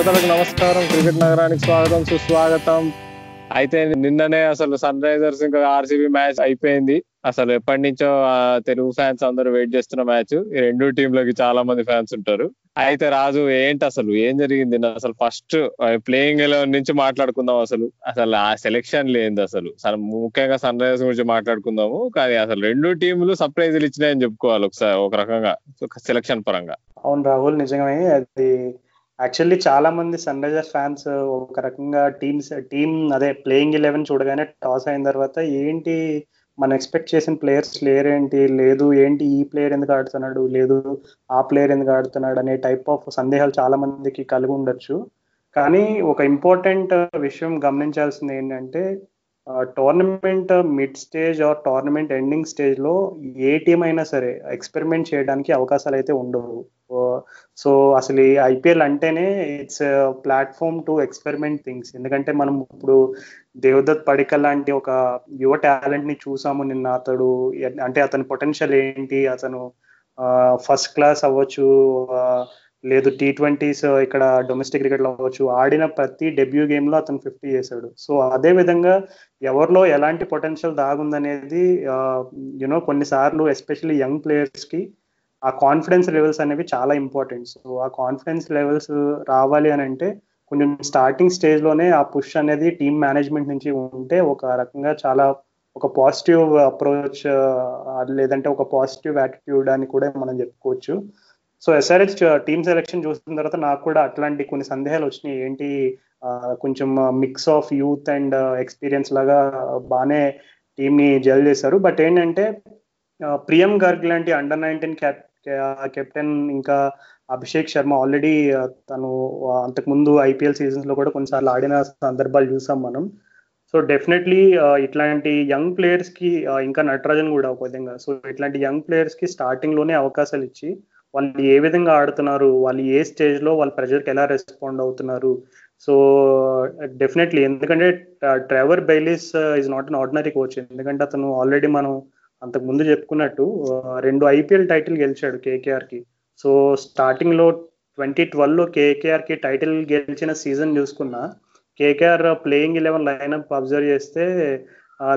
శ్రోతలకు నమస్కారం. క్రికెట్ నగరానికి స్వాగతం సుస్వాగతం. అయితే నిన్ననే అసలు సన్ రైజర్స్ ఇంకా ఆర్సీబీ మ్యాచ్ అయిపోయింది. అసలు ఎప్పటి నుంచో ఆ, తెలుగు ఫ్యాన్స్ అందరూ వెయిట్ చేస్తున్న మ్యాచ్. ఈ రెండు టీంలకి చాలా మంది ఫ్యాన్స్ ఉంటారు. అయితే రాజు ఏంటి అసలు? ఏం జరిగింది? అసలు ఫస్ట్ ప్లేయింగ్ ఎలెవెన్ నుంచి మాట్లాడుకుందాం అసలు. అసలు ఆ సెలెక్షన్ లేనిది అసలు. ముఖ్యంగా సన్ రైజర్స్ గురించి మాట్లాడుకుందాము. కానీ అసలు రెండు టీంలు సర్ప్రైజులు ఇచ్చినాయని చెప్పుకోవాలి ఒకసారి ఒక రకంగా సెలక్షన్ పరంగా. అవును రాహుల్ నిజమే. అది యాక్చువల్లీ చాలా మంది సన్ రైజర్స్ ఫ్యాన్స్ ఒక రకంగా టీమ్స్ టీమ్ అదే ప్లేయింగ్ ఎలెవెన్ చూడగానే టాస్ అయిన తర్వాత ఏంటి మనం ఎక్స్పెక్ట్ చేసిన ప్లేయర్స్ లేరేంటి లేదు ఏంటి ఈ ప్లేయర్ ఎందుకు ఆడుతున్నాడు? లేదు ఆ ప్లేయర్ ఎందుకు ఆడుతున్నాడు? అనే టైప్ ఆఫ్ సందేహాలు చాలా మందికి కలిగి ఉండొచ్చు. కానీ ఒక ఇంపార్టెంట్ విషయం గమనించాల్సింది ఏంటంటే tournament mid stage or tournament ending స్టేజ్లో ఏ టీం అయినా సరే ఎక్స్పెరిమెంట్ చేయడానికి అవకాశాలు అయితే ఉండవు. సో అసలు ఈ ఐపీఎల్ అంటేనే it's platform to experiment things ఎందుకంటే మనం ఇప్పుడు దేవదత్ పడికల్ లాంటి ఒక యువ టాలెంట్ని చూసాము నిన్న అతడు. అంటే అతని పొటెన్షియల్ ఏంటి? అతను ఫస్ట్ క్లాస్ అవ్వచ్చు లేదు టీ ట్వంటీస్ ఇక్కడ డొమెస్టిక్ క్రికెట్లో అవ్వచ్చు. ఆడిన ప్రతి డెబ్యూ గేమ్లో అతను ఫిఫ్టీ చేశాడు. సో అదే విధంగా ఎవరిలో ఎలాంటి పొటెన్షియల్ దాగుందనేది యునో కొన్నిసార్లు ఎస్పెషల్లీ యంగ్ ప్లేయర్స్కి ఆ కాన్ఫిడెన్స్ లెవెల్స్ అనేవి చాలా ఇంపార్టెంట్ సో ఆ కాన్ఫిడెన్స్ లెవెల్స్ రావాలి అని అంటే కొంచెం స్టార్టింగ్ స్టేజ్లోనే ఆ పుష్ అనేది టీమ్ మేనేజ్మెంట్ నుంచి ఉంటే ఒక రకంగా చాలా ఒక పాజిటివ్ అప్రోచ్ లేదంటే ఒక పాజిటివ్ యాటిట్యూడ్ అని కూడా మనం చెప్పుకోవచ్చు. సో ఎస్ఆర్హెచ్ టీమ్ సెలెక్షన్ చూసిన తర్వాత నాకు కూడా అట్లాంటి కొన్ని సందేహాలు వచ్చినాయి. ఏంటి? కొంచెం mix of youth and experience లాగా బాగానే టీమ్ని జల్ చేశారు. బట్ ఏంటంటే ప్రియం గర్గ్ లాంటి అండర్ నైన్టీన్ కెప్టెన్ ఇంకా అభిషేక్ శర్మ ఆల్రెడీ తను అంతకుముందు ఐపీఎల్ సీజన్స్లో కూడా కొన్నిసార్లు ఆడిన సందర్భాలు చూసాం మనం. సో డెఫినెట్లీ ఇట్లాంటి యంగ్ ప్లేయర్స్కి ఇంకా నటరాజన్ కూడా ఒక విధంగా. సో ఇట్లాంటి యంగ్ ప్లేయర్స్కి స్టార్టింగ్లోనే అవకాశాలు ఇచ్చి వాళ్ళు ఏ విధంగా ఆడుతున్నారు వాళ్ళు ఏ స్టేజ్లో వాళ్ళ ప్రెజర్కి ఎలా రెస్పాండ్ అవుతున్నారు. సో డెఫినెట్లీ ఎందుకంటే Trevor Bayliss is not an ordinary coach ఎందుకంటే అతను ఆల్రెడీ మనం అంతకు ముందు చెప్పుకున్నట్టు రెండు ఐపీఎల్ టైటిల్ గెలిచాడు కేకేఆర్కి సో స్టార్టింగ్లో ట్వంటీ ట్వెల్వ్లో కేకేఆర్కి టైటిల్ గెలిచిన సీజన్ చూసుకున్నా KKR playing eleven lineup observe చేస్తే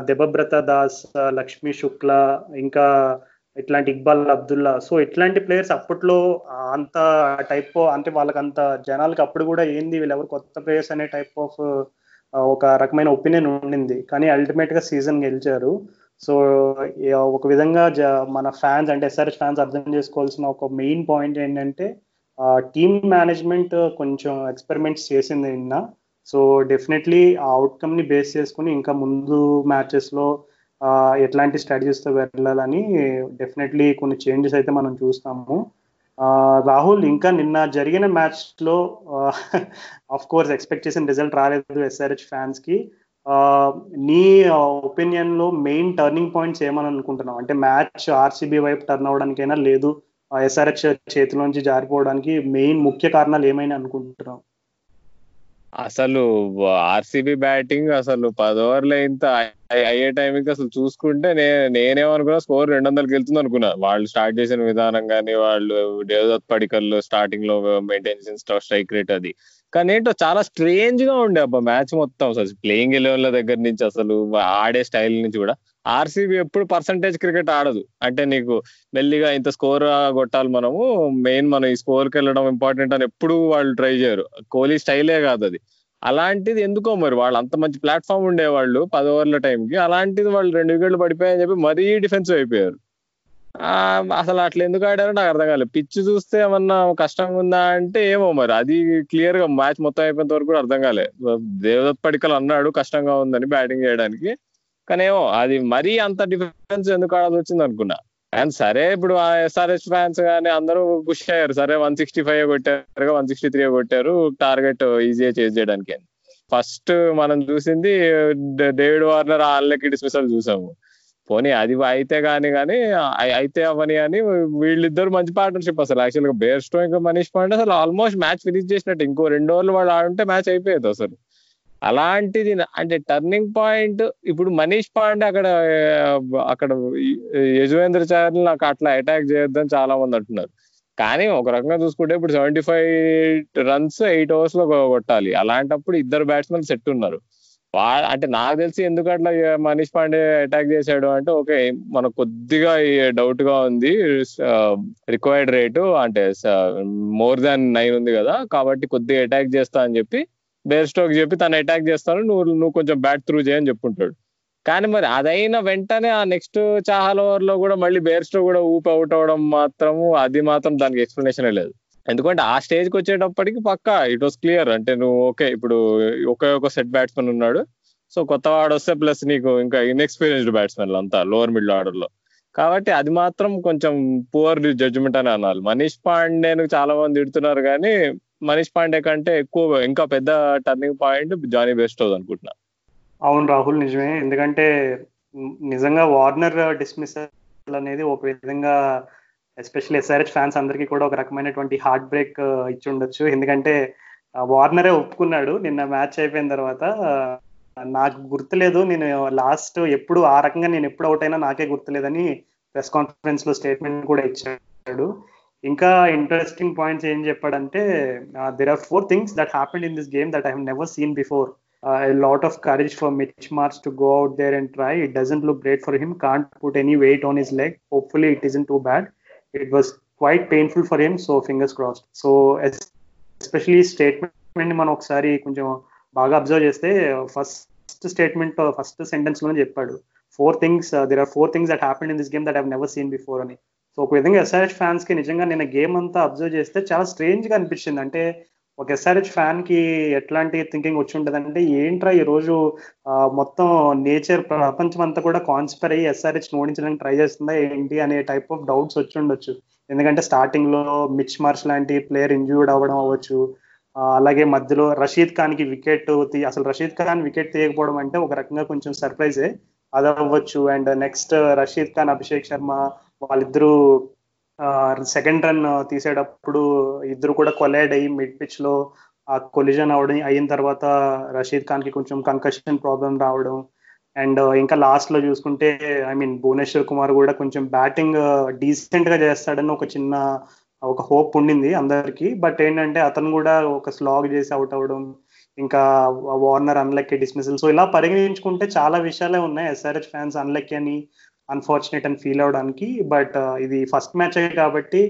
దెబబ్రత దాస్ లక్ష్మీ శుక్లా ఇంకా ఇట్లాంటి ఇక్బాల్ అబ్దుల్లా. సో ఇట్లాంటి ప్లేయర్స్ అప్పట్లో అంత టైప్ అంటే వాళ్ళకి అంత జనాలకి అప్పుడు కూడా ఏంది వీళ్ళెవరు కొత్త ప్లేయర్స్ అనే టైప్ ఆఫ్ ఒక రకమైన ఒపీనియన్ ఉండింది. కానీ అల్టిమేట్గా సీజన్ గెలిచారు. సో ఒక విధంగా జ- మన ఫ్యాన్స్ అంటే ఎస్ఆర్ఎస్ ఫ్యాన్స్ అర్థం చేసుకోవాల్సిన ఒక మెయిన్ పాయింట్ ఏంటంటే టీమ్ మేనేజ్మెంట్ కొంచెం ఎక్స్పెరిమెంట్స్ చేసింది నిన్న. సో డెఫినెట్లీ ఆ అవుట్కమ్ని బేస్ చేసుకుని ఇంకా ముందు మ్యాచెస్లో ఎట్లాంటి స్ట్రాటజీస్తో తో వెళ్ళాలని డెఫినెట్లీ కొన్ని చేంజెస్ అయితే మనం చూస్తాము. రాహుల్ ఇంకా నిన్న జరిగిన మ్యాచ్లో ఆఫ్ కోర్స్ ఎక్స్పెక్ట్ చేసిన రిజల్ట్ రాలేదు ఎస్ఆర్హెచ్ ఫ్యాన్స్కి నీ ఒపీనియన్లో మెయిన్ టర్నింగ్ పాయింట్స్ ఏమని అనుకుంటున్నావు? అంటే మ్యాచ్ ఆర్సీబీ వైపు టర్న్ అవడానికైనా లేదు ఎస్ఆర్హెచ్ చేతిలోంచి జారిపోవడానికి మెయిన్ ముఖ్య కారణాలు ఏమైనా అనుకుంటున్నావు? అసలు ఆర్సీబీ బ్యాటింగ్ అసలు పది ఓవర్లు ఇంత అయ్యే- అయ్యే టైంకి అసలు చూసుకుంటే నే నేనేమనుకున్నా స్కోర్ రెండు వందలకి వెళ్తుంది అనుకున్నా. వాళ్ళు స్టార్ట్ చేసిన విధానం కానీ వాళ్ళు దేవదత్ పడికల్లో స్టార్టింగ్లో మెయింటైన్ చేసిన స్ట్రైక్ రేట్ అది. కానీ ఏంటో చాలా స్ట్రేంజ్గా ఉండే అబ్బా మ్యాచ్ మొత్తం అసలు. ప్లేయింగ్ ఎలెవెన్ల దగ్గర నుంచి అసలు ఆడే స్టైల్ నుంచి కూడా. ఆర్సీబీ ఎప్పుడు పర్సంటేజ్ క్రికెట్ ఆడదు. అంటే నీకు మెల్లిగా ఇంత స్కోర్ కొట్టాలి మనము మెయిన్ మనం ఈ స్కోర్కి వెళ్ళడం ఇంపార్టెంట్ అని ఎప్పుడు వాళ్ళు ట్రై చేయరు. కోహ్లీ స్టైలే కాదు అది. అలాంటిది ఎందుకో మరి వాళ్ళు అంత మంచి ప్లాట్ఫామ్ ఉండేవాళ్ళు పది ఓవర్ల టైంకి అలాంటిది వాళ్ళు రెండు వికెట్లు పడిపోయాయని చెప్పి మరీ డిఫెన్సివ్ అయిపోయారు. ఆ, అసలు అట్లా ఎందుకు ఆడారో నాకు అర్థం కాలేదు. పిచ్ చూస్తే ఏమన్నా కష్టంగా ఉందా అంటే ఏమో మరి. అది క్లియర్గా మ్యాచ్ మొత్తం అయిపోయినంత వరకు అర్థం కాలే. దేవదత్ పడికల్ అన్నాడు కష్టంగా ఉందని బ్యాటింగ్ చేయడానికి. కానీ ఏమో అది మరీ అంత డిఫరెన్స్ ఎందుకు ఆడాల్సి వచ్చింది అనుకున్నా. అండ్ సరే ఇప్పుడు ఎస్ఆర్ఎస్ ఫ్యాన్స్ కానీ అందరూ పుష్ అయ్యారు. సరే వన్ సిక్స్టీ ఫైవ్ కొట్టారు వన్ సిక్స్టీ త్రీ కొట్టారు. టార్గెట్ ఈజీగా చేజ్ చేయడానికి ఫస్ట్ మనం చూసింది డేవిడ్ వార్నర్ ఆళ్ళకి డిస్మిసల్ చూసాము. పోనీ అది అయితే కానీ కానీ అయితే అవని అని వీళ్ళిద్దరు మంచి పార్ట్నర్షిప్ అసలు. యాక్చువల్గా బేర్ స్టో ఇంకా మనీష్ పాండే అసలు ఆల్మోస్ట్ మ్యాచ్ ఫినిష్ చేసినట్టు. ఇంకో రెండు ఓవర్లు వాళ్ళు ఆడుంటే మ్యాచ్ అయిపోయేది అసలు. అలాంటిది అంటే టర్నింగ్ పాయింట్ ఇప్పుడు మనీష్ పాండే అక్కడ అక్కడ యజువేంద్ర చహల్ నాకు అట్లా అటాక్ చేయొద్దని చాలా మంది అంటున్నారు. కానీ ఒక రకంగా చూసుకుంటే ఇప్పుడు సెవెంటీ ఫైవ్ రన్స్ ఎయిట్ అవర్స్లో కొట్టాలి. అలాంటప్పుడు ఇద్దరు బ్యాట్స్మెన్ సెట్ ఉన్నారు. అంటే నాకు తెలిసి ఎందుకు అట్లా మనీష్ పాండే అటాక్ చేశాడు అంటే ఓకే మనకు కొద్దిగా డౌట్గా ఉంది. రిక్వైర్డ్ రేటు అంటే మోర్ దాన్ నైన్ ఉంది కదా కాబట్టి కొద్దిగా అటాక్ చేస్తా అని చెప్పి బేర్ స్టోక్ చెప్పి తను అటాక్ చేస్తాను నువ్వు నువ్వు కొంచెం బ్యాట్ త్రూ చేయని చెప్పుంటాడు. కానీ మరి అదైన వెంటనే ఆ నెక్స్ట్ చాహల్ ఓవర్లో కూడా మళ్ళీ బేర్ స్టోక్ కూడా ఊపి అవుట్ అవడం మాత్రము అది మాత్రం దానికి ఎక్స్ప్లెనేషన్ లేదు. ఎందుకంటే ఆ స్టేజ్కి వచ్చేటప్పటికి పక్కా ఇట్ వాస్ క్లియర్ అంటే నువ్వు ఓకే ఇప్పుడు ఒకే ఒక సెట్ బ్యాట్స్మెన్ ఉన్నాడు. సో కొత్త వాడు వస్తే ప్లస్ నీకు ఇంకా ఇన్ఎక్స్పీరియన్స్డ్ బ్యాట్స్మెన్ అంతా లోవర్ మిడిల్ ఆర్డర్లో. కాబట్టి అది మాత్రం కొంచెం పువర్ జడ్జిమెంట్ అని అనాలి. మనీష్ పాండేను చాలా మంది తిడుతున్నారు కానీ మనీష్ పాండే కంటే ఎక్కువ ఇంకా పెద్ద టర్నింగ్ పాయింట్ జానీ బెస్ట్ అనుకుంటున్నా. అవును రాహుల్ నిజమే. ఎందుకంటే నిజంగా వార్నర్ డిస్మిసల్ అనేది ఒక విధంగా ఎస్పెషల్లీ ఎస్ఆర్హెచ్ ఫ్యాన్స్ అందరికీ కూడా ఒక రకమైనటువంటి హార్ట్ బ్రేక్ ఇచ్చి ఉండొచ్చు ఎందుకంటే వార్నరే ఒప్పుకున్నాడు నిన్న మ్యాచ్ అయిపోయిన తర్వాత. నాకు గుర్తులేదు నేను లాస్ట్ ఎప్పుడు ఆ రకంగా నేను ఎప్పుడు అవుట్ అయినా నాకే గుర్తులేదని ప్రెస్ కాన్ఫరెన్స్లో స్టేట్మెంట్ కూడా ఇచ్చాడు. ఇంకా ఇంట్రెస్టింగ్ పాయింట్స్ ఏం చెప్పాడంటే there are four things that happened in this game that I have seen before I lot of courage for Mitch Marsh to go out there and try it doesn't look great for him can't put any weight on his leg hopefully it isn't too bad it was quite painful for him so fingers crossed so especially statement మనం ఒకసారి కొంచెం బాగా observe చేస్తే first statement first సెంటెన్స్లోనే చెప్పాడు. Four things there are four things that happened in this game that have అని. So ఒక విధంగా ఎస్ఆర్హెచ్ ఫ్యాన్స్కి నిజంగా నేను గేమ్ అంతా అబ్జర్వ్ చేస్తే చాలా స్ట్రేంజ్గా అనిపించింది. అంటే ఒక ఎస్ఆర్హెచ్ ఫ్యాన్కి ఎట్లాంటి థింకింగ్ వచ్చి ఉంటుంది అంటే ఏంట్రా ఈ రోజు మొత్తం నేచర్ ప్రపంచం అంతా కూడా కాన్స్పైర్ అయ్యి ఎస్ఆర్హెచ్ ఓడించడానికి ట్రై చేస్తుందా ఏంటి అనే టైప్ ఆఫ్ డౌట్స్ వచ్చి ఉండొచ్చు. ఎందుకంటే స్టార్టింగ్లో మిచ్ మార్చ్ లాంటి ప్లేయర్ ఇంజూర్డ్ అవ్వడం అవ్వచ్చు. అలాగే మధ్యలో రషీద్ ఖాన్కి వికెట్ అసలు రషీద్ ఖాన్ వికెట్ తీయకపోవడం అంటే ఒక రకంగా కొంచెం సర్ప్రైజే అది అవ్వచ్చు అండ్ నెక్స్ట్ రషీద్ ఖాన్ అభిషేక్ శర్మ వాళ్ళిద్దరూ సెకండ్ రన్ తీసేటప్పుడు ఇద్దరు కూడా కొలైడ్ అయ్యి మిడ్ పిచ్లో ఆ కొలిజన్ అవడం అయిన తర్వాత రషీద్ ఖాన్కి కొంచెం కంకషన్ ప్రాబ్లం రావడం. అండ్ ఇంకా లాస్ట్లో చూసుకుంటే ఐ మీన్ భువనేశ్వర్ కుమార్ కూడా కొంచెం బ్యాటింగ్ డీసెంట్గా చేస్తాడని ఒక చిన్న ఒక హోప్ ఉండింది అందరికి. బట్ ఏంటంటే అతను కూడా ఒక స్లాగ్ చేసి అవుట్ అవడం ఇంకా వార్నర్ అన్లక్కీ డిస్మిసల్ సో ఇలా పరిగణించుకుంటే చాలా విషయాలే ఉన్నాయి. ఎస్ఆర్హెచ్ ఫ్యాన్స్ అన్లక్కీ అని అన్ఫార్చునేట్ అని ఫీల్ అవడానికి బట్ uh, ఇది ఫస్ట్ మ్యాచ్ కాబట్టి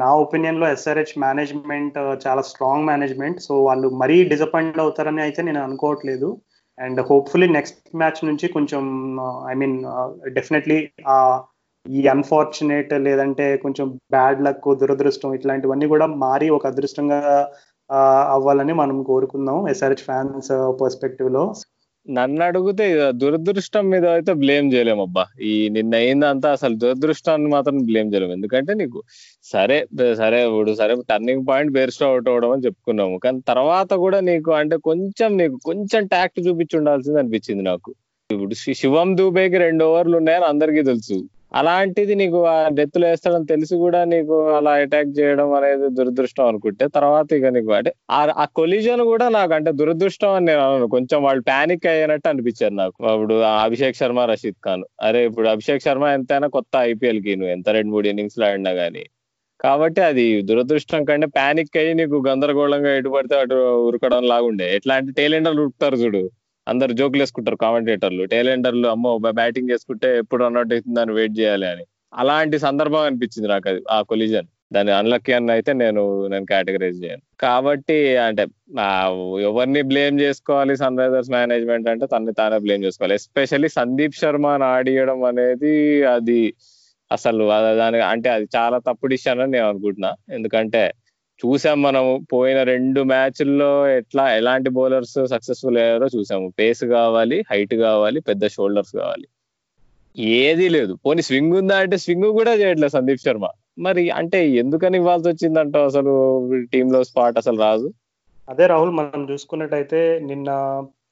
నా ఒపీనియన్లో ఎస్ఆర్హెచ్ మేనేజ్మెంట్ uh, చాలా స్ట్రాంగ్ మేనేజ్మెంట్ సో వాళ్ళు మరీ డిసప్పాయింట్ అవుతారని అయితే నేను అనుకోవట్లేదు. అండ్ హోప్ఫుల్లీ నెక్స్ట్ మ్యాచ్ నుంచి కొంచెం ఐ మీన్ డెఫినెట్లీ ఈ అన్ఫార్చునేట్ లేదంటే కొంచెం బ్యాడ్ లక్ దురదృష్టం ఇట్లాంటివన్నీ కూడా మారి ఒక అదృష్టంగా uh, అవ్వాలని మనం కోరుకుందాం ఎస్ఆర్హెచ్ ఫ్యాన్స్ పర్స్పెక్టివ్లో. నన్ను అడిగితే దురదృష్టం మీద అయితే బ్లేమ్ చేయలేము అబ్బా ఈ నిన్న అయిందంతా అసలు దురదృష్టాన్ని మాత్రం బ్లేమ్ చేయలేము. ఎందుకంటే నీకు సరే సరే ఇప్పుడు సరే టర్నింగ్ పాయింట్ బేర్స్ట్ అవుట్ అవడం అని చెప్పుకున్నాము. కానీ తర్వాత కూడా నీకు అంటే కొంచెం నీకు కొంచెం ట్యాక్ట్ చూపించి ఉండాల్సింది అనిపించింది నాకు. ఇప్పుడు శివం దూబేకి రెండు ఓవర్లు ఉన్నాయని అందరికీ తెలుసు. అలాంటిది నీకు ఆ వేస్తాడని తెలిసి కూడా నీకు అలా అటాక్ చేయడం అనేది దురదృష్టం అనుకుంటే తర్వాత ఇక నీకు అంటే ఆ కొలిజన్ కూడా నాకు అంటే దురదృష్టం అని నేను అన్నాను కొంచెం వాళ్ళు ప్యానిక్ అయ్యినట్టు అనిపించారు నాకు. ఇప్పుడు అభిషేక్ శర్మ రషీద్ ఖాన్. అరే ఇప్పుడు అభిషేక్ శర్మ ఎంతైనా కొత్త ఐపీఎల్కి నువ్వు ఎంత రెండు మూడు ఇన్నింగ్స్లో ఆడినా గానీ. కాబట్టి అది దురదృష్టం కంటే ప్యానిక్ అయ్యి నీకు గందరగోళంగా ఎటు పడితే అటు ఉరకడం లాగుండే. ఎట్లా అంటే టేలెండర్లు ఉరుకుతారు చూడు. అందరు జోకులు వేసుకుంటారు కామెంటేటర్లు టైలెండర్లు అమ్మో బ్యాటింగ్ చేసుకుంటే ఎప్పుడు రన్అట్ అవుతుందని వెయిట్ చేయాలి అని. అలాంటి సందర్భం అనిపించింది నాకు అది ఆ కొలిజన్ దాని అన్లక్కీ అని అయితే నేను నేను కేటగరైజ్ చేయను. కాబట్టి అంటే ఎవరిని బ్లేమ్ చేసుకోవాలి సన్ రైజర్స్ మేనేజ్మెంట్ అంటే తనని తానే బ్లేమ్ చేసుకోవాలి. ఎస్పెషల్లీ సందీప్ శర్మ ఆడియడం అనేది అది అసలు దాని అంటే అది చాలా తప్పు డిసిషన్ అని నేను అనుకుంటున్నా. ఎందుకంటే చూసాం మనం పోయిన రెండు మ్యాచ్ల్లో ఎట్లా ఎలాంటి బౌలర్స్ సక్సెస్ఫుల్ అయ్యారో చూసాము. పేస్ కావాలి హైట్ కావాలి పెద్ద షోల్డర్స్ కావాలి. ఏది లేదు. పోనీ స్వింగ్ ఉందా అంటే స్వింగ్ కూడా చేయట్లేదు సందీప్ శర్మ. మరి అంటే ఎందుకని ఇవ్వాల్సి వచ్చిందంట అసలు టీంలో స్పాట్ అసలు రాదు? అదే రాహుల్ మనం చూసుకున్నట్టయితే నిన్న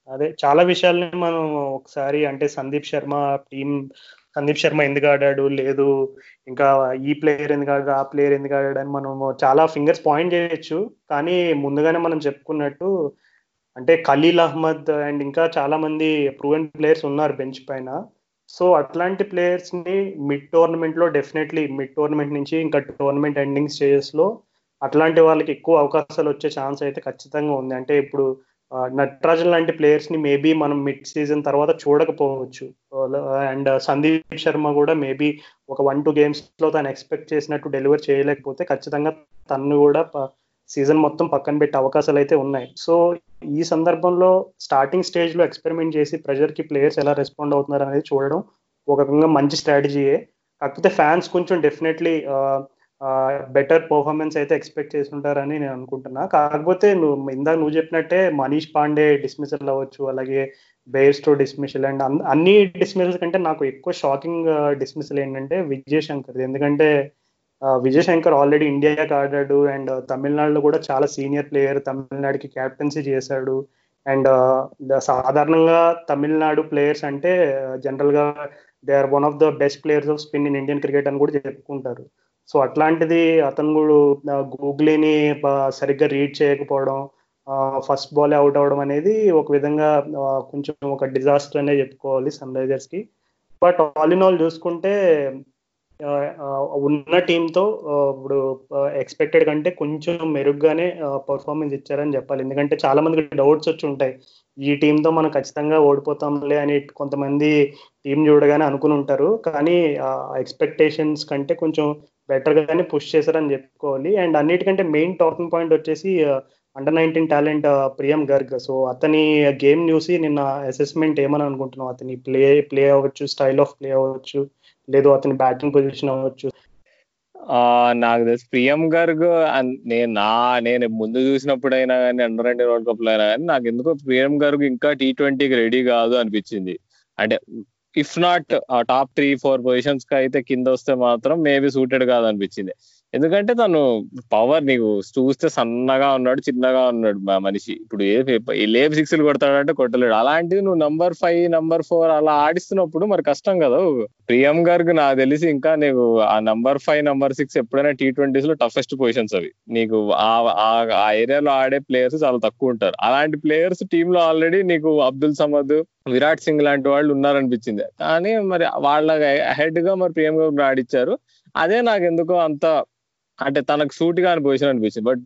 అదే చాలా విషయాల్ని మనం ఒకసారి అంటే సందీప్ శర్మ టీం సందీప్ శర్మ ఎందుకు ఆడాడు? లేదు ఇంకా ఈ ప్లేయర్ ఎందుకు ఆడాడు? ఆ ప్లేయర్ ఎందుకు ఆడాడు? అని మనం చాలా ఫింగర్స్ పాయింట్ చేయొచ్చు. కానీ ముందుగానే మనం చెప్పుకున్నట్టు అంటే ఖలీల్ అహ్మద్ అండ్ ఇంకా చాలా మంది ప్రూవెన్ ప్లేయర్స్ ఉన్నారు బెంచ్ పైన. సో అట్లాంటి ప్లేయర్స్ని మిడ్ టోర్నమెంట్లో డెఫినెట్లీ మిడ్ టోర్నమెంట్ నుంచి ఇంకా టోర్నమెంట్ ఎండింగ్ స్టేజెస్లో అట్లాంటి వాళ్ళకి ఎక్కువ అవకాశాలు వచ్చే ఛాన్స్ అయితే ఖచ్చితంగా ఉంది. అంటే ఇప్పుడు నటరాజన్ లాంటి ప్లేయర్స్ని మేబీ మనం మిడ్ సీజన్ తర్వాత చూడకపోవచ్చు. అండ్ సందీప్ శర్మ కూడా మేబీ ఒక వన్ టూ గేమ్స్లో తను ఎక్స్పెక్ట్ చేసినట్టు డెలివర్ చేయలేకపోతే ఖచ్చితంగా తను కూడా సీజన్ మొత్తం పక్కన పెట్టే అవకాశాలు అయితే ఉన్నాయి. సో ఈ సందర్భంలో స్టార్టింగ్ స్టేజ్లో ఎక్స్పెరిమెంట్ చేసి ప్రెషర్కి ప్లేయర్స్ ఎలా రెస్పాండ్ అవుతున్నారు అనేది చూడడం ఒక రకంగా మంచి స్ట్రాటజీయే కాకపోతే ఫ్యాన్స్ కొంచెం డెఫినెట్లీ బెటర్ పర్ఫార్మెన్స్ అయితే ఎక్స్పెక్ట్ చేస్తుంటారని నేను అనుకుంటున్నా. కాకపోతే నువ్వు ఇందాక నువ్వు చెప్పినట్టే మనీష్ పాండే డిస్మిసల్ అవ్వచ్చు అలాగే బేర్స్టో డిస్మిసల్ అండ్ అన్ని డిస్మిసల్స్ కంటే నాకు ఎక్కువ షాకింగ్ డిస్మిసల్ ఏంటంటే విజయ్ శంకర్. ఎందుకంటే విజయ్ శంకర్ ఆల్రెడీ ఇండియాకి ఆడాడు అండ్ తమిళనాడులో కూడా చాలా సీనియర్ ప్లేయర్ తమిళనాడుకి క్యాప్టెన్సీ చేశాడు. అండ్ సాధారణంగా తమిళనాడు ప్లేయర్స్ అంటే జనరల్గా they are one of the best players of spin in Indian cricket అని కూడా చెప్పుకుంటారు. సో అట్లాంటిది అతను కూడా గూగ్లీని సరిగ్గా రీడ్ చేయకపోవడం ఫస్ట్ బాలే అవుట్ అవడం అనేది ఒక విధంగా కొంచెం ఒక డిజాస్టర్ అనే చెప్పుకోవాలి సన్ రైజర్స్కి బట్ ఆల్ ఇన్ ఆల్ చూసుకుంటే ఉన్న టీంతో ఇప్పుడు ఎక్స్పెక్టెడ్ కంటే కొంచెం మెరుగ్గానే పర్ఫార్మెన్స్ ఇచ్చారని చెప్పాలి. ఎందుకంటే చాలా మందికి డౌట్స్ వచ్చి ఉంటాయి. ఈ టీంతో మనం ఖచ్చితంగా ఓడిపోతాంలే అని కొంతమంది టీం చూడగానే అనుకుని ఉంటారు. కానీ ఎక్స్పెక్టేషన్స్ కంటే కొంచెం బెటర్ గానే పుష్ చేశారని చెప్పుకోవాలి. అండ్ అన్నిటికంటే మెయిన్ టాకింగ్ పాయింట్ వచ్చేసి under nineteen talent Priyam Garg. So అతని గేమ్ చూసి నిన్న అసెస్మెంట్ ఏమని అనుకుంటున్నావు? అతని ప్లే ప్లే అవ్వచ్చు స్టైల్ ఆఫ్ ప్లే అవ్వచ్చు లేదు అతని బ్యాటింగ్ పొజిషన్ అవ్వచ్చు. నాకు తెలిసి ప్రియం గర్గ్ నేను నా నేను ముందు చూసినప్పుడైనా కానీ అండర్ నైన్టీన్ వరల్డ్ కప్లో అయినా కానీ నాకు ఎందుకో ప్రియం గర్గ్ ఇంకా టీ ట్వంటీకి రెడీ కాదు అనిపించింది. అంటే ఇఫ్ నాట్ ఆ టాప్ త్రీ ఫోర్ పొజిషన్స్కి అయితే కింద వస్తే మాత్రం మేబీ సూటెడ్ కాదనిపించింది. ఎందుకంటే తను పవర్ నీకు చూస్తే సన్నగా ఉన్నాడు చిన్నగా ఉన్నాడు మా మనిషి. ఇప్పుడు ఏ సిక్స్ సిక్స్లు కొడతాడంటే కొట్టలేడు. అలాంటిది నువ్వు నంబర్ ఫైవ్ నంబర్ ఫోర్ అలా ఆడిస్తున్నప్పుడు మరి కష్టం కదా ప్రియం గర్గ్ నాకు తెలిసి ఇంకా నీకు ఆ నంబర్ ఫైవ్ నంబర్ సిక్స్ ఎప్పుడైనా టీ ట్వంటీస్లో టఫెస్ట్ పొజిషన్స్ అవి. నీకు ఆ ఏరియాలో ఆడే ప్లేయర్స్ చాలా తక్కువ ఉంటారు. అలాంటి ప్లేయర్స్ టీమ్లో ఆల్రెడీ నీకు అబ్దుల్ సమద్ విరాట్ సింగ్ లాంటి వాళ్ళు ఉన్నారనిపించింది. కానీ మరి వాళ్ళ హెడ్గా మరి ప్రియం గారు ఆడిచ్చారు. అదే నాకు ఎందుకో అంత అంటే తనకు సూట్గా పొజిషన్ అనిపించింది. బట్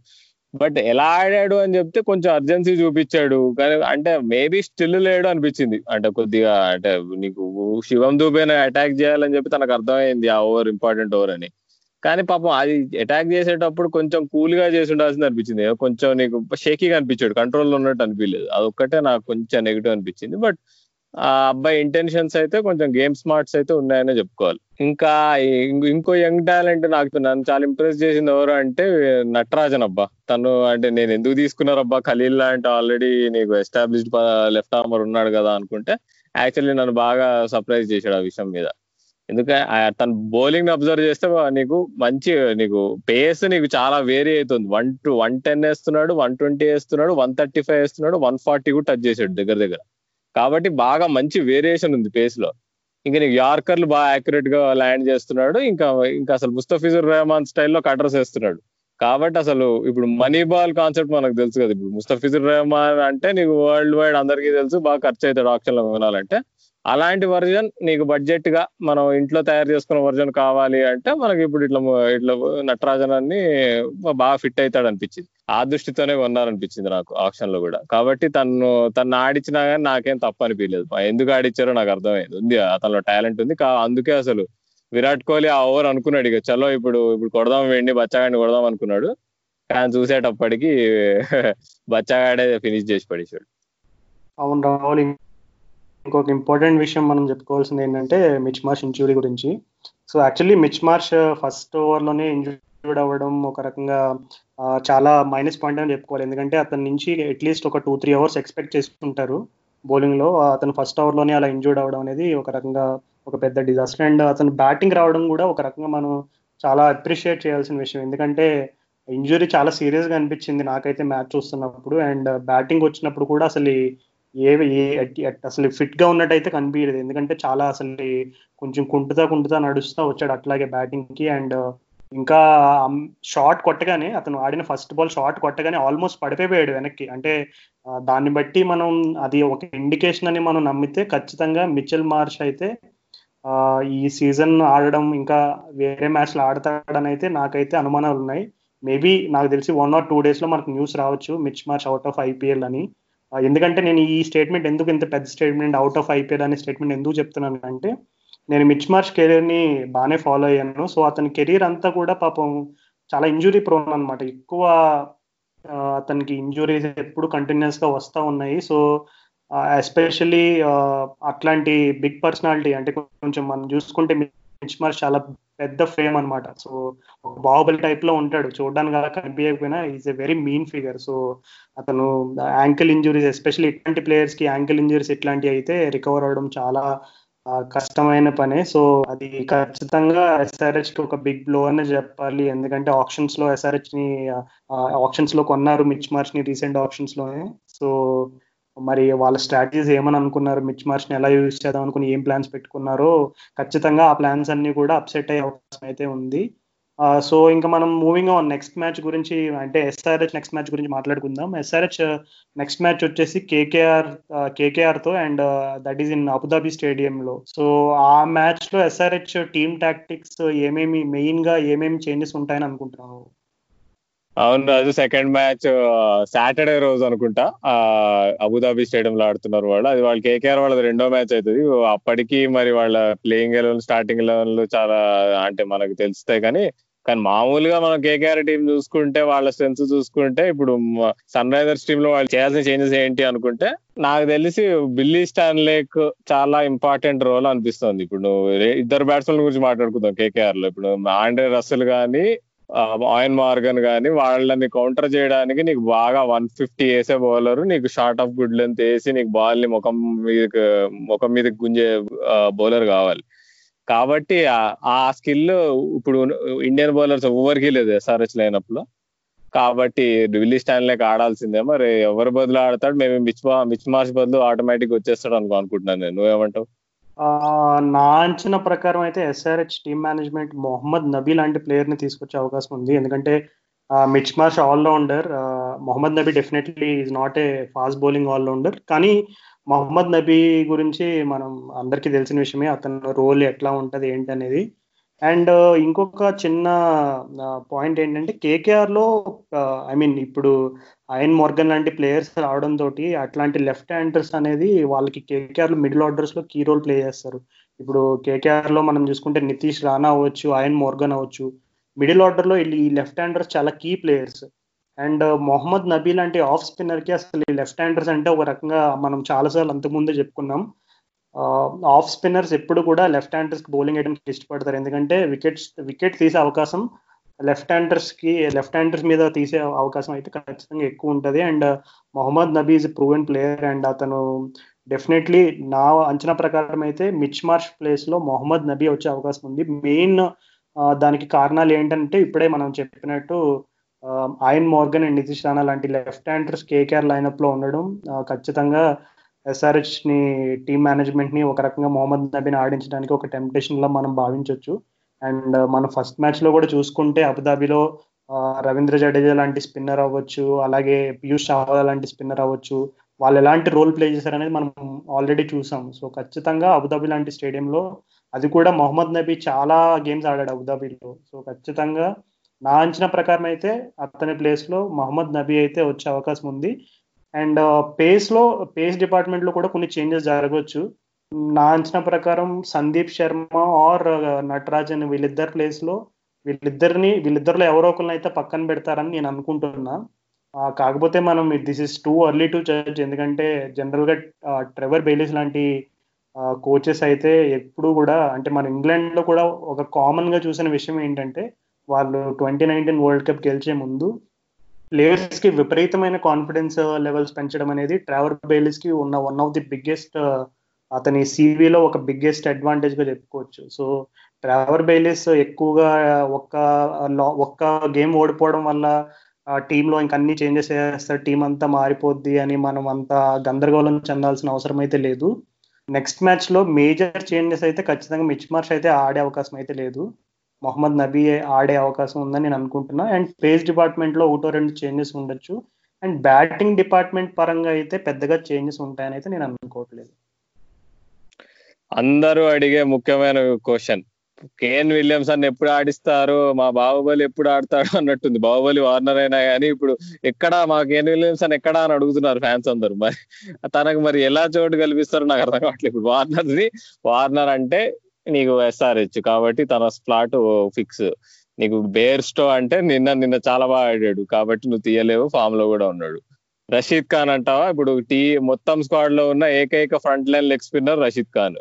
బట్ ఎలా ఆడాడు అని చెప్తే కొంచెం అర్జెన్సీ చూపించాడు. కానీ అంటే మేబీ స్టిల్ లేడు అనిపించింది. అంటే కొద్దిగా అంటే నీకు శివం దూబేని అటాక్ చేయాలని చెప్పి తనకు అర్థమైంది ఆ ఓవర్ ఇంపార్టెంట్ ఓవర్ అని. కానీ పాపం అది అటాక్ చేసేటప్పుడు కొంచెం కూల్గా చేసి ఉండాల్సింది అనిపించింది. కొంచెం నీకు షేకీగా అనిపించాడు. కంట్రోల్లో ఉన్నట్టు అనిపించలేదు. అదొక్కటే నాకు కొంచెం నెగిటివ్ అనిపించింది. బట్ ఆ అబ్బాయి ఇంటెన్షన్స్ అయితే కొంచెం గేమ్ స్మార్ట్స్ అయితే ఉన్నాయనే చెప్పుకోవాలి. ఇంకా ఇంకో యంగ్ టాలెంట్ నాకు నన్ను చాలా ఇంప్రెస్ చేసింది ఎవరు అంటే నటరాజన్ అబ్బా. తను అంటే నేను ఎందుకు తీసుకున్నారబ్బా ఖలీల్ లాంటి ఆల్రెడీ నీకు ఎస్టాబ్లిష్డ్ లెఫ్ట్ ఆర్మర్ ఉన్నాడు కదా అనుకుంటే యాక్చువల్లీ నన్ను బాగా సర్ప్రైజ్ చేశాడు ఆ విషయం మీద. ఎందుకంటే తన బౌలింగ్ అబ్జర్వ్ చేస్తే నీకు మంచి నీకు పేస్ నీకు చాలా వేరీ అవుతుంది. వన్ టు వన్ టెన్ వేస్తున్నాడు వన్ ట్వంటీ వేస్తున్నాడు వన్ థర్టీ ఫైవ్ వేస్తున్నాడు వన్ ఫార్టీ కూడా టచ్ చేశాడు దగ్గర దగ్గర. కాబట్టి బాగా మంచి వేరియేషన్ ఉంది పేస్లో. ఇంకా నీకు యార్కర్లు బాగా యాక్యురేట్గా ల్యాండ్ చేస్తున్నాడు ఇంకా ఇంకా అసలు ముస్తఫిజుర్ రెహమాన్ స్టైల్లో కటర్స్ వేస్తున్నాడు. కాబట్టి అసలు ఇప్పుడు మనీ బాల్ కాన్సెప్ట్ మనకు తెలుసు కదా ఇప్పుడు ముస్తఫిజుర్ రెహమాన్ అంటే నీకు వరల్డ్ వైడ్ అందరికీ తెలుసు బాగా ఖర్చు అవుతాడు ఆప్షన్లో కొనాలంటే. అలాంటి వర్జన్ నీకు బడ్జెట్గా మనం ఇంట్లో తయారు చేసుకున్న వర్జన్ కావాలి అంటే మనకి ఇప్పుడు ఇట్లా ఇట్లా నటరాజన్ అన్ని బాగా ఫిట్ అవుతాడు అనిపించింది ఆ దృష్టితోనే కొన్నారనిపించింది నాకు ఆప్షన్లో కూడా. కాబట్టి తను తను ఆడిచ్చినా కానీ నాకేం తప్పు అనిపించలేదు. ఎందుకు ఆడిచ్చారో నాకు అర్థమైంది. ఉంది అతనిలో టాలెంట్ ఉంది. అందుకే అసలు విరాట్ కోహ్లీ ఆ ఓవర్ అనుకున్నాడు ఇక. చలో ఇప్పుడు ఇప్పుడు కొడదాం వెండి బచ్చగాడిని కొడదాం అనుకున్నాడు. కానీ చూసేటప్పటికి బచ్చగాడే ఫినిష్ చేసి పడేసాడు అవును రాహుల్ ఇంకొక ఇంపార్టెంట్ విషయం మనం చెప్పుకోవాల్సింది ఏంటంటే మిచ్ మార్ష్ ఇంజురీ గురించి. So actually Mitch Marsh first ఓవర్లోనే ఇంజూర్డ్ అవ్వడం ఒక రకంగా చాలా మైనస్ పాయింట్ అని చెప్పుకోవాలి. ఎందుకంటే అతని నుంచి అట్లీస్ట్ ఒక టూ త్రీ అవర్స్ ఎక్స్పెక్ట్ చేసుకుంటారు బౌలింగ్లో. అతను ఫస్ట్ ఓవర్లోనే అలా ఇంజూర్డ్ అవ్వడం అనేది ఒక రకంగా ఒక పెద్ద డిజాస్టర్ అండ్ అతను బ్యాటింగ్ రావడం కూడా ఒక రకంగా మనం చాలా అప్రిషియేట్ చేయాల్సిన విషయం. ఎందుకంటే ఇంజురీ చాలా సీరియస్గా అనిపించింది నాకైతే మ్యాచ్ చూస్తున్నప్పుడు. అండ్ బ్యాటింగ్ వచ్చినప్పుడు కూడా అసలు ఏ అసలు ఫిట్గా ఉన్నట్టయితే కనిపించలేదు ఎందుకంటే చాలా అసలు కొంచెం కుంటుతా కుంటుతా నడుస్తా వచ్చాడు అట్లాగే బ్యాటింగ్కి. అండ్ uh, ఇంకా um, షార్ట్ కొట్టగానే అతను ఆడిన ఫస్ట్ బాల్ షార్ట్ కొట్టగానే ఆల్మోస్ట్ పడిపోయాడు వెనక్కి. అంటే దాన్ని బట్టి మనం అది ఒక ఇండికేషన్ అని మనం నమ్మితే ఖచ్చితంగా మిచెల్ మార్ష్ అయితే ఈ సీజన్ ఆడడం ఇంకా వేరే మ్యాచ్లు ఆడతాడని అయితే నాకైతే అనుమానాలు ఉన్నాయి మేబీ నాకు తెలిసి వన్ ఆర్ టూ డేస్లో మనకు న్యూస్ రావచ్చు. Mitch Marsh out of IPL అని. ఎందుకంటే నేను ఈ స్టేట్మెంట్ ఎందుకు ఇంత పెద్ద స్టేట్మెంట్ అవుట్ ఆఫ్ ఐపీఎల్ అనే స్టేట్మెంట్ ఎందుకు చెప్తున్నాను అంటే నేను మిచ్ మార్చ్ కెరీర్ని బాగానే ఫాలో అయ్యాను. సో అతని కెరీర్ అంతా కూడా పాపం చాలా ఇంజురీ ప్రోన్ అనమాట ఎక్కువ అతనికి ఇంజురీస్ ఎప్పుడు కంటిన్యూస్గా వస్తూ ఉన్నాయి. సో ఎస్పెషల్లీ అట్లాంటి బిగ్ పర్సనాలిటీ అంటే కొంచెం మనం చూసుకుంటే మిచ్ మార్చ్ చాలా పెద్ద ఫ్రేమ్ అనమాట సో ఒక బాహుబలి టైప్లో ఉంటాడు. చూడడానికి అలా కనిపించకపోయినా is a very mean figure so అతను యాంకిల్ ఇంజురీస్ ఎస్పెషల్లీ ఇట్లాంటి ప్లేయర్స్కి యాంకిల్ ఇంజురీస్ ఇట్లాంటివి అయితే రికవర్ అవడం చాలా కష్టమైన పనే. సో అది ఖచ్చితంగా ఎస్ఆర్హెచ్కి ఒక బిగ్ బ్లో అని చెప్పాలి. ఎందుకంటే ఆప్షన్స్లో ఎస్ఆర్హెచ్ని ఆప్షన్స్లో కొన్నారు మిచ్ మార్చ్ని రీసెంట్ ఆప్షన్స్లోనే. సో మరి వాళ్ళ స్ట్రాటజీస్ ఏమని అనుకున్నారు? మిచ్ మార్చ్ని ఎలా యూజ్ చేద్దాం అనుకుని ఏం ప్లాన్స్ పెట్టుకున్నారో ఖచ్చితంగా ఆ ప్లాన్స్ అన్ని కూడా అప్సెట్ అయ్యే అవకాశం అయితే ఉంది. సో ఇంకా మనం మూవింగ్ ఆన్ నెక్స్ట్ మ్యాచ్ గురించి అంటే ఎస్ఆర్హెచ్ నెక్స్ట్ మ్యాచ్ గురించి మాట్లాడుకుందాం. ఎస్ఆర్హెచ్ నెక్స్ట్ మ్యాచ్ వచ్చేసి KKR కేకేఆర్తో and that is in Abu Dhabi స్టేడియంలో సో ఆ మ్యాచ్లో ఎస్ఆర్హెచ్ టీమ్ టాక్టిక్స్ ఏమేమి మెయిన్గా ఏమేమి చేంజెస్ ఉంటాయని అనుకుంటున్నావు? అవును రాజు సెకండ్ మ్యాచ్ సాటర్డే రోజు అనుకుంటా. అబుదాబి స్టేడియం లో ఆడుతున్నారు వాళ్ళు. అది వాళ్ళు కేకేఆర్ వాళ్ళది రెండో మ్యాచ్ అవుతుంది. అప్పటికి మరి వాళ్ళ ప్లేయింగ్ ఎలెవెన్ స్టార్టింగ్ ఎలెవెన్ చాలా అంటే మనకు తెలుస్తాయి కానీ కానీ మామూలుగా మనం కేకేఆర్ టీం చూసుకుంటే వాళ్ళ స్ట్రెంత్ చూసుకుంటే ఇప్పుడు సన్ రైజర్స్ టీమ్లో వాళ్ళు చేయాల్సిన చేంజెస్ ఏంటి అనుకుంటే నాకు తెలిసి బిల్లీ స్టాన్లేక్ చాలా ఇంపార్టెంట్ రోల్ అనిపిస్తుంది. ఇప్పుడు ఇద్దరు బ్యాట్స్మెన్ గురించి మాట్లాడుకుందాం కేకేఆర్లో ఇప్పుడు ఆండ్రే రస్సెల్ గానీ ఆయన్ మార్గన్ కానీ వాళ్ళని కౌంటర్ చేయడానికి నీకు బాగా వన్ ఫిఫ్టీ వేసే బౌలర్ నీకు షార్ట్ ఆఫ్ గుడ్ లెంత్ వేసి నీకు బాల్ని ముఖం మీద ముఖం మీద గుంజే బౌలర్ కావాలి. కాబట్టి ఆ స్కిల్ ఇప్పుడు ఇండియన్ బౌలర్స్ ఎవరికి లేదు ఎస్ఆర్హెచ్ లైనప్లో. కాబట్టి విల్లీ స్టాన్లేక్ ఆడాల్సిందే. మరి ఎవరి బదులు ఆడతాడు? మేము మిచ్ మిచ్ మార్చ్ బదులు ఆటోమేటిక్ వచ్చేస్తాడు అనుకో అనుకుంటున్నాను నేను. నువ్వేమంటావు? నా అంచనా ప్రకారం అయితే SRH team management Mohammad Nabi లాంటి ప్లేయర్ని తీసుకొచ్చే అవకాశం ఉంది. ఎందుకంటే Mitch Marsh allrounder Mohammad Nabi definitely is not a fast bowling allrounder కానీ మొహమ్మద్ నబీ గురించి మనం అందరికీ తెలిసిన విషయమే అతని రోల్ ఎట్లా ఉంటుంది ఏంటి అనేది అండ్ ఇంకొక చిన్న పాయింట్ ఏంటంటే కేకేఆర్లో ఐ మీన్ ఇప్పుడు అయన్ మోర్గన్ లాంటి ప్లేయర్స్ రావడం తోటి అట్లాంటి లెఫ్ట్ హ్యాండర్స్ అనేది వాళ్ళకి కేకేఆర్లో మిడిల్ ఆర్డర్స్లో కీ రోల్ ప్లే చేస్తారు. ఇప్పుడు కేకేఆర్లో మనం చూసుకుంటే నితీష్ రాణా అవ్వచ్చు అయన్ మోర్గన్ అవ్వచ్చు మిడిల్ ఆర్డర్లో ఈ లెఫ్ట్ హ్యాండర్స్ చాలా key players. And Mohammad Nabi లాంటి ఆఫ్ స్పిన్నర్కి అసలు ఈ లెఫ్ట్ హ్యాండర్స్ అంటే ఒక రకంగా మనం చాలాసార్లు అంతకుముందే చెప్పుకున్నాం. ఆఫ్ స్పిన్నర్స్ ఎప్పుడు కూడా లెఫ్ట్ హ్యాండర్స్కి బౌలింగ్ వేయడానికి ఇష్టపడతారు. ఎందుకంటే వికెట్స్ వికెట్ తీసే అవకాశం లెఫ్ట్ హ్యాండర్స్కి లెఫ్ట్ హ్యాండర్స్ మీద తీసే అవకాశం అయితే ఖచ్చితంగా ఎక్కువ ఉంటుంది. And Mohammad Nabi is proven player and అతను డెఫినెట్లీ నా అంచనా ప్రకారం అయితే మిచ్ మార్చ్ ప్లేస్లో మొహమ్మద్ నబీ వచ్చే అవకాశం ఉంది. మెయిన్ దానికి కారణాలు ఏంటంటే ఇప్పుడే మనం చెప్పినట్టు Eoin Morgan and Nitish Rana లాంటి లెఫ్ట్ హ్యాండర్స్ కేకేఆర్ లైనప్లో ఉండడం ఖచ్చితంగా ఎస్ఆర్హెచ్ని టీమ్ మేనేజ్మెంట్ని ఒక రకంగా మొహమ్మద్ నబీని ఆడించడానికి ఒక టెంప్టేషన్ లా మనం భావించవచ్చు అండ్ uh, మన ఫస్ట్ మ్యాచ్లో కూడా చూసుకుంటే అబుదాబిలో రవీంద్ర జడేజా లాంటి స్పిన్నర్ అవ్వచ్చు అలాగే పీయూష్ చావ్లా లాంటి స్పిన్నర్ అవ్వచ్చు. వాళ్ళు ఎలాంటి రోల్ ప్లే చేశారనేది మనం ఆల్రెడీ చూసాం. సో ఖచ్చితంగా అబుదాబి లాంటి స్టేడియంలో అది కూడా మొహమ్మద్ నబీ చాలా గేమ్స్ ఆడాడు అబుదాబిలో. సో ఖచ్చితంగా నా అంచనా ప్రకారం అయితే అతని ప్లేస్లో మహమ్మద్ నబీ అయితే వచ్చే అవకాశం ఉంది. అండ్ పేస్లో పేస్ డిపార్ట్మెంట్లో కూడా కొన్ని చేంజెస్ జరగవచ్చు నా అంచనా ప్రకారం సందీప్ శర్మ ఆర్ నటరాజన్ వీళ్ళిద్దరు ప్లేస్లో వీళ్ళిద్దరిని వీళ్ళిద్దరిలో ఎవరో ఒకరిని అయితే పక్కన పెడతారని నేను అనుకుంటున్నా. కాకపోతే మనం this is too early to judge ఎందుకంటే జనరల్గా ట్రెవర్ బెయిలీస్ లాంటి కోచెస్ అయితే ఎప్పుడు కూడా అంటే మన ఇంగ్లాండ్లో కూడా ఒక కామన్గా చూసిన విషయం ఏంటంటే వాళ్ళు ట్వంటీ నైన్టీన్ వరల్డ్ కప్ గెలిచే ముందు ప్లేయర్స్కి విపరీతమైన కాన్ఫిడెన్స్ లెవెల్స్ పెంచడం అనేది ట్రావర్ బెయిలీస్కి ఉన్న వన్ ఆఫ్ ది బిగ్గెస్ట్ అతని సివిలో ఒక బిగ్గెస్ట్ అడ్వాంటేజ్గా చెప్పుకోవచ్చు. సో ట్రావర్ బెయిలీస్ ఎక్కువగా ఒక్క ఒక్క గేమ్ ఓడిపోవడం వల్ల టీంలో ఇంక అన్ని చేంజెస్ చేస్తారు. టీం అంతా మారిపోద్ది అని మనం అంత గందరగోళం చెందాల్సిన అవసరం అయితే లేదు. నెక్స్ట్ మ్యాచ్లో మేజర్ చేంజెస్ అయితే ఖచ్చితంగా మిచ్ మార్చ్ అయితే ఆడే అవకాశం అయితే లేదు. మొహమ్మద్ నబీ ఆడే అవకాశం ఉందని నేను అనుకుంటున్నా. అండ్ పేస్ డిపార్ట్మెంట్లో ఒకటో రెండు చేంజెస్ ఉండొచ్చు. అండ్ బ్యాటింగ్ డిపార్ట్మెంట్ పరంగా అయితే పెద్దగా చేంజెస్ ఉంటాయని అయితే నేను అనుకోవట్లేదు. అందరూ అడిగే ముఖ్యమైన క్వశ్చన్. కేన్ విలియమ్సన్ ఎప్పుడు ఆడిస్తారు? మా బాహుబలి ఎప్పుడు ఆడతాడు అన్నట్టుంది. బాహుబలి వార్నర్ అయినా కానీ ఇప్పుడు ఎక్కడ మా కేన్ విలియమ్సన్ ఎక్కడ అని అడుగుతున్నారు ఫ్యాన్స్ అందరు. మరి తనకు మరి ఎలా చోటు కల్పిస్తారో నాకు అర్థం కావట్లేదు. ఇప్పుడు వార్నర్ని వార్నర్ అంటే నీకు ఎస్ఆర్హెచ్ కాబట్టి తన స్లాట్ ఫిక్స్ నీకు బేర్స్టో అంటే నిన్న నిన్న చాలా బాగా ఆడాడు కాబట్టి నువ్వు తీయలేవు ఫామ్లో కూడా ఉన్నాడు. రషీద్ ఖాన్ అంటావా? ఇప్పుడు టీ మొత్తం స్క్వాడ్లో ఉన్న ఏకైక front line leg spinner Rashid Khan.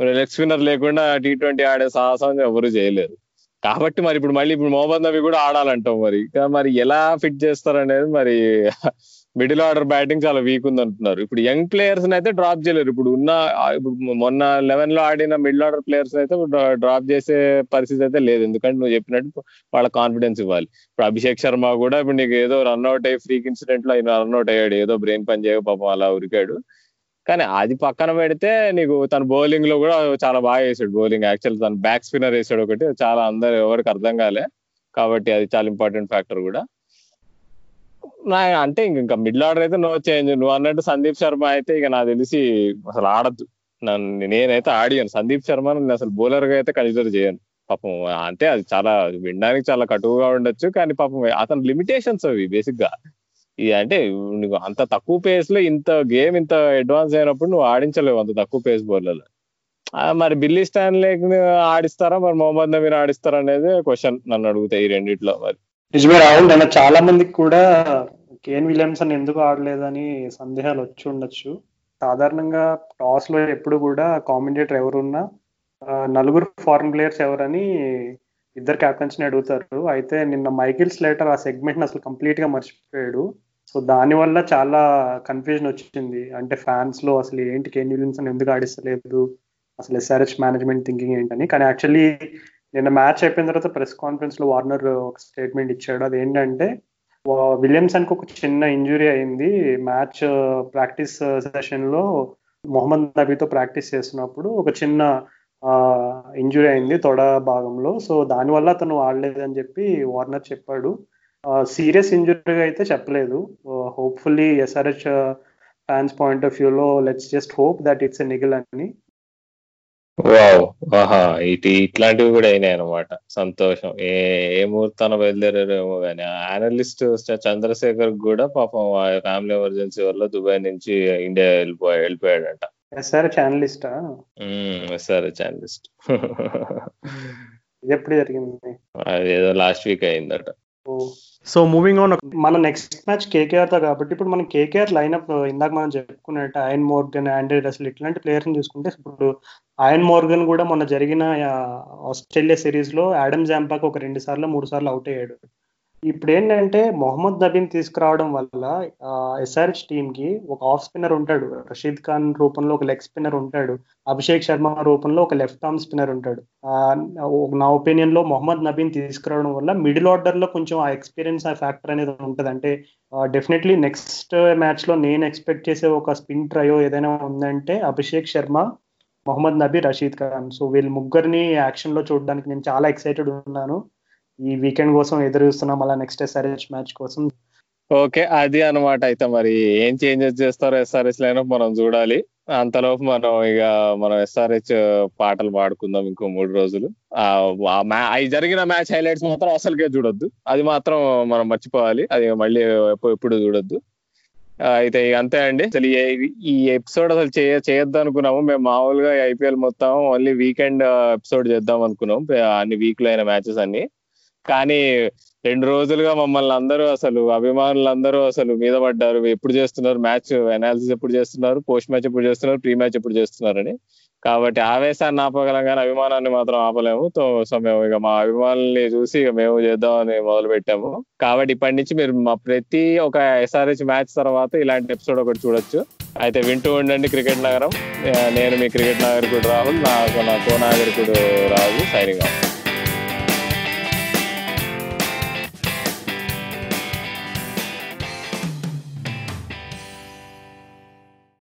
Leg spinner లేకుండా టీ ట్వంటీ ఆడే సాహసం ఎవరు చేయలేరు. కాబట్టి మరి ఇప్పుడు మళ్ళీ ఇప్పుడు మొహమ్మద్ నబీ కూడా ఆడాలంటాం మరి. మరి ఎలా ఫిట్ చేస్తారనేది మరి మిడిల్ ఆర్డర్ బ్యాటింగ్ చాలా వీక్ ఉంది అంటున్నారు. ఇప్పుడు యంగ్ ప్లేయర్స్ అయితే డ్రాప్ చేయలేరు. ఇప్పుడు ఉన్న ఇప్పుడు మొన్న లెవెన్లో ఆడిన మిడిల్ ఆర్డర్ ప్లేయర్స్ అయితే డ్రాప్ చేసే పరిస్థితి అయితే లేదు. ఎందుకంటే నువ్వు చెప్పినట్టు వాళ్ళ కాన్ఫిడెన్స్ ఇవ్వాలి. ఇప్పుడు అభిషేక్ శర్మ కూడా ఇప్పుడు నీకు ఏదో రన్అట్ అయ్యి ఫ్రీక్ ఇన్సిడెంట్లో ఆయన రన్అట్ అయ్యాడు. ఏదో బ్రెయిన్ పని చేయక పాపం అలా ఉరికాడు. కానీ అది పక్కన పెడితే నీకు తన బౌలింగ్లో కూడా చాలా బాగా వేసాడు. బౌలింగ్ యాక్చువల్ తన బ్యాక్ స్పిన్నర్ వేసాడు ఒకటి. చాలా అందరు ఎవరికి అర్థం కాలే. కాబట్టి అది చాలా ఇంపార్టెంట్ ఫ్యాక్టర్ కూడా. అంటే ఇంకా మిడిల్ ఆర్డర్ అయితే నో చేంజ్ నువ్వు అన్నట్టు సందీప్ శర్మ అయితే ఇక నాకు తెలిసి అసలు ఆడద్దు. నన్ను నేనైతే ఆడియను. సందీప్ శర్మ నేను అసలు బౌలర్గా అయితే కన్సిడర్ చేయను. పాపం అంటే అది చాలా వినడానికి చాలా కటువుగా ఉండొచ్చు. కానీ పాపం అతని లిమిటేషన్స్ అవి బేసిక్గా ఇది అంటే నువ్వు అంత తక్కువ పేస్లో ఇంత గేమ్ ఇంత అడ్వాన్స్ అయినప్పుడు నువ్వు ఆడించలేవు అంత తక్కువ పేస్ బౌలర్లు మరి బిల్లీ స్టాన్లేక్ ఆడిస్తారా? మరి మొహమ్మద్ నబీన్ ఆడిస్తారా అనేది క్వశ్చన్ నన్ను అడుగుతాయి ఈ రెండిట్లో మరి. నిజమే రాహుల్ నేను చాలా మందికి కూడా కేన్ విలియమ్సన్ ఎందుకు ఆడలేదని సందేహాలు వచ్చి ఉండొచ్చు. సాధారణంగా టాస్లో ఎప్పుడు కూడా కామెంటేటర్ ఎవరున్నా నలుగురు ఫారెన్ ప్లేయర్స్ ఎవరని ఇద్దరు క్యాప్టెన్స్ని అడుగుతారు. అయితే నిన్న మైకిల్ స్లేటర్ ఆ సెగ్మెంట్ అసలు కంప్లీట్గా మర్చిపోయాడు. సో దానివల్ల చాలా కన్ఫ్యూజన్ వచ్చింది. అంటే ఫ్యాన్స్లో అసలు ఏంటి కేన్ విలియమ్సన్ ఎందుకు ఆడిస్తలేదు? అసలు ఎస్ఆర్హెచ్ మేనేజ్మెంట్ థింకింగ్ ఏంటని. కానీ యాక్చువల్లీ నిన్న మ్యాచ్ అయిపోయిన తర్వాత ప్రెస్ కాన్ఫరెన్స్లో వార్నర్ ఒక స్టేట్మెంట్ ఇచ్చాడు. అది ఏంటంటే విలియమ్సన్కు ఒక చిన్న ఇంజురీ అయింది. మ్యాచ్ ప్రాక్టీస్ సెషన్లో మొహమ్మద్ నబీతో ప్రాక్టీస్ చేస్తున్నప్పుడు ఒక చిన్న ఇంజురీ అయింది తొడ భాగంలో. సో దానివల్ల అతను ఆడలేదని చెప్పి వార్నర్ చెప్పాడు. సీరియస్ ఇంజురీగా అయితే చెప్పలేదు. Hopefully SRH fans point of వ్యూలో let's just hope that it's a niggle అని వావ్ ఆహా ఇటు ఇట్లాంటివి కూడా అయినాయి అనమాట సంతోషం. ఏ ఏ ముహూర్తాన బయలుదేరారేమో కానీ అనలిస్ట్ చంద్రశేఖర్ కూడా పాపం ఫ్యామిలీ ఎమర్జెన్సీ వల్ల దుబాయ్ నుంచి ఇండియా వెళ్ళిపోయా వెళ్ళిపోయాడంట. ఎస్ఆర్ ఛానలిస్టా ఎస్ఆర్ ఛానలిస్ట్ ఇది ఎప్పుడు జరిగింది? అది ఏదో లాస్ట్ వీక్ అయిందట. సో మూవింగ్ ఆన్ మన నెక్స్ట్ మ్యాచ్ కేకేఆర్తో కాబట్టి ఇప్పుడు మనం కేకేఆర్ లైనప్ uh, ఇందాక మనం చెప్పుకున్నట్టు ఆయన్ మోర్గన్ ఆండ్రీ రసల్ ఇట్లాంటి ప్లేయర్ని చూసుకుంటే ఇప్పుడు ఆయన్ మోర్గన్ కూడా మొన్న జరిగిన uh, ఆస్ట్రేలియా సిరీస్లో ఆడమ్ జాంపాక్ ఒక రెండు సార్లు మూడు సార్లు అవుట్ అయ్యాడు. ఇప్పుడు ఏంటంటే మొహమ్మద్ నబీన్ తీసుకురావడం వల్ల ఎస్ఆర్హెచ్ టీమ్కి ఒక ఆఫ్ స్పిన్నర్ ఉంటాడు. రషీద్ ఖాన్ రూపంలో ఒక లెగ్ స్పిన్నర్ ఉంటాడు. అభిషేక్ శర్మ రూపంలో ఒక లెఫ్ట్ ఆర్మ్ స్పిన్నర్ ఉంటాడు. నా ఒపీనియన్లో మొహమ్మద్ నబీన్ తీసుకురావడం వల్ల మిడిల్ ఆర్డర్లో కొంచెం ఆ ఎక్స్పీరియన్స్ ఆ ఫ్యాక్టర్ అనేది ఉంటుంది. అంటే డెఫినెట్లీ నెక్స్ట్ మ్యాచ్లో నేను ఎక్స్పెక్ట్ చేసే ఒక స్పిన్ ట్రయో ఏదైనా ఉందంటే అభిషేక్ శర్మ మొహమ్మద్ నబీ రషీద్ ఖాన్. సో వీళ్ళు ముగ్గురిని యాక్షన్లో చూడడానికి నేను చాలా ఎక్సైటెడ్ ఉన్నాను. ఈ వీకెండ్ కోసం ఎదురు చూస్తున్నాం. అలా నెక్స్ట్ ఎస్ఆర్హెచ్ మ్యాచ్ కోసం. ఓకే అది అనమాట అయితే మరి. ఏం చేంజెస్ చేస్తారో ఎస్ఆర్హెచ్ లైన్ మనం చూడాలి. అంతలోపు మనం ఇక మనం ఎస్ఆర్హెచ్ పాటలు పాడుకుందాం ఇంకో మూడు రోజులు. అవి జరిగిన మ్యాచ్ హైలైట్స్ మాత్రం అసలుకే చూడొద్దు. అది మాత్రం మనం మర్చిపోవాలి. అది మళ్ళీ ఎప్పుడు చూడొద్దు. అయితే అంతే అండి. అసలు ఈ ఎపిసోడ్ అసలు చేయ చేయొద్దు అనుకున్నాము. మేము మామూలుగా ఐపీఎల్ మొత్తం ఓన్లీ వీకెండ్ ఎపిసోడ్ చేద్దాం అనుకున్నాం. అన్ని వీక్లో అయిన మ్యాచెస్ అన్ని. కానీ రెండు రోజులుగా మమ్మల్ని అందరూ అసలు అభిమానులు అందరూ అసలు మీద పడ్డారు. ఎప్పుడు చేస్తున్నారు? మ్యాచ్ అనాలిసిస్ ఎప్పుడు చేస్తున్నారు? పోస్ట్ మ్యాచ్ ఎప్పుడు చేస్తున్నారు? ప్రీ మ్యాచ్ ఎప్పుడు చేస్తున్నారని. కాబట్టి ఆవేశాన్ని ఆపగలం కానీ అభిమానాన్ని మాత్రం ఆపలేము. సో మేము ఇక మా అభిమానుల్ని చూసి ఇక మేము చేద్దామని మొదలు పెట్టాము. కాబట్టి ఇప్పటి నుంచి మీరు మా ప్రతి ఒక ఎస్ఆర్హెచ్ మ్యాచ్ తర్వాత ఇలాంటి ఎపిసోడ్ ఒకటి చూడొచ్చు. అయితే వింటూ ఉండండి క్రికెట్ నగరం. నేను మీ క్రికెట్ నాగరికుడు రాహుల్ నాకు నా కోనాగరికుడు రాజు సైనింగ్ ఆఫ్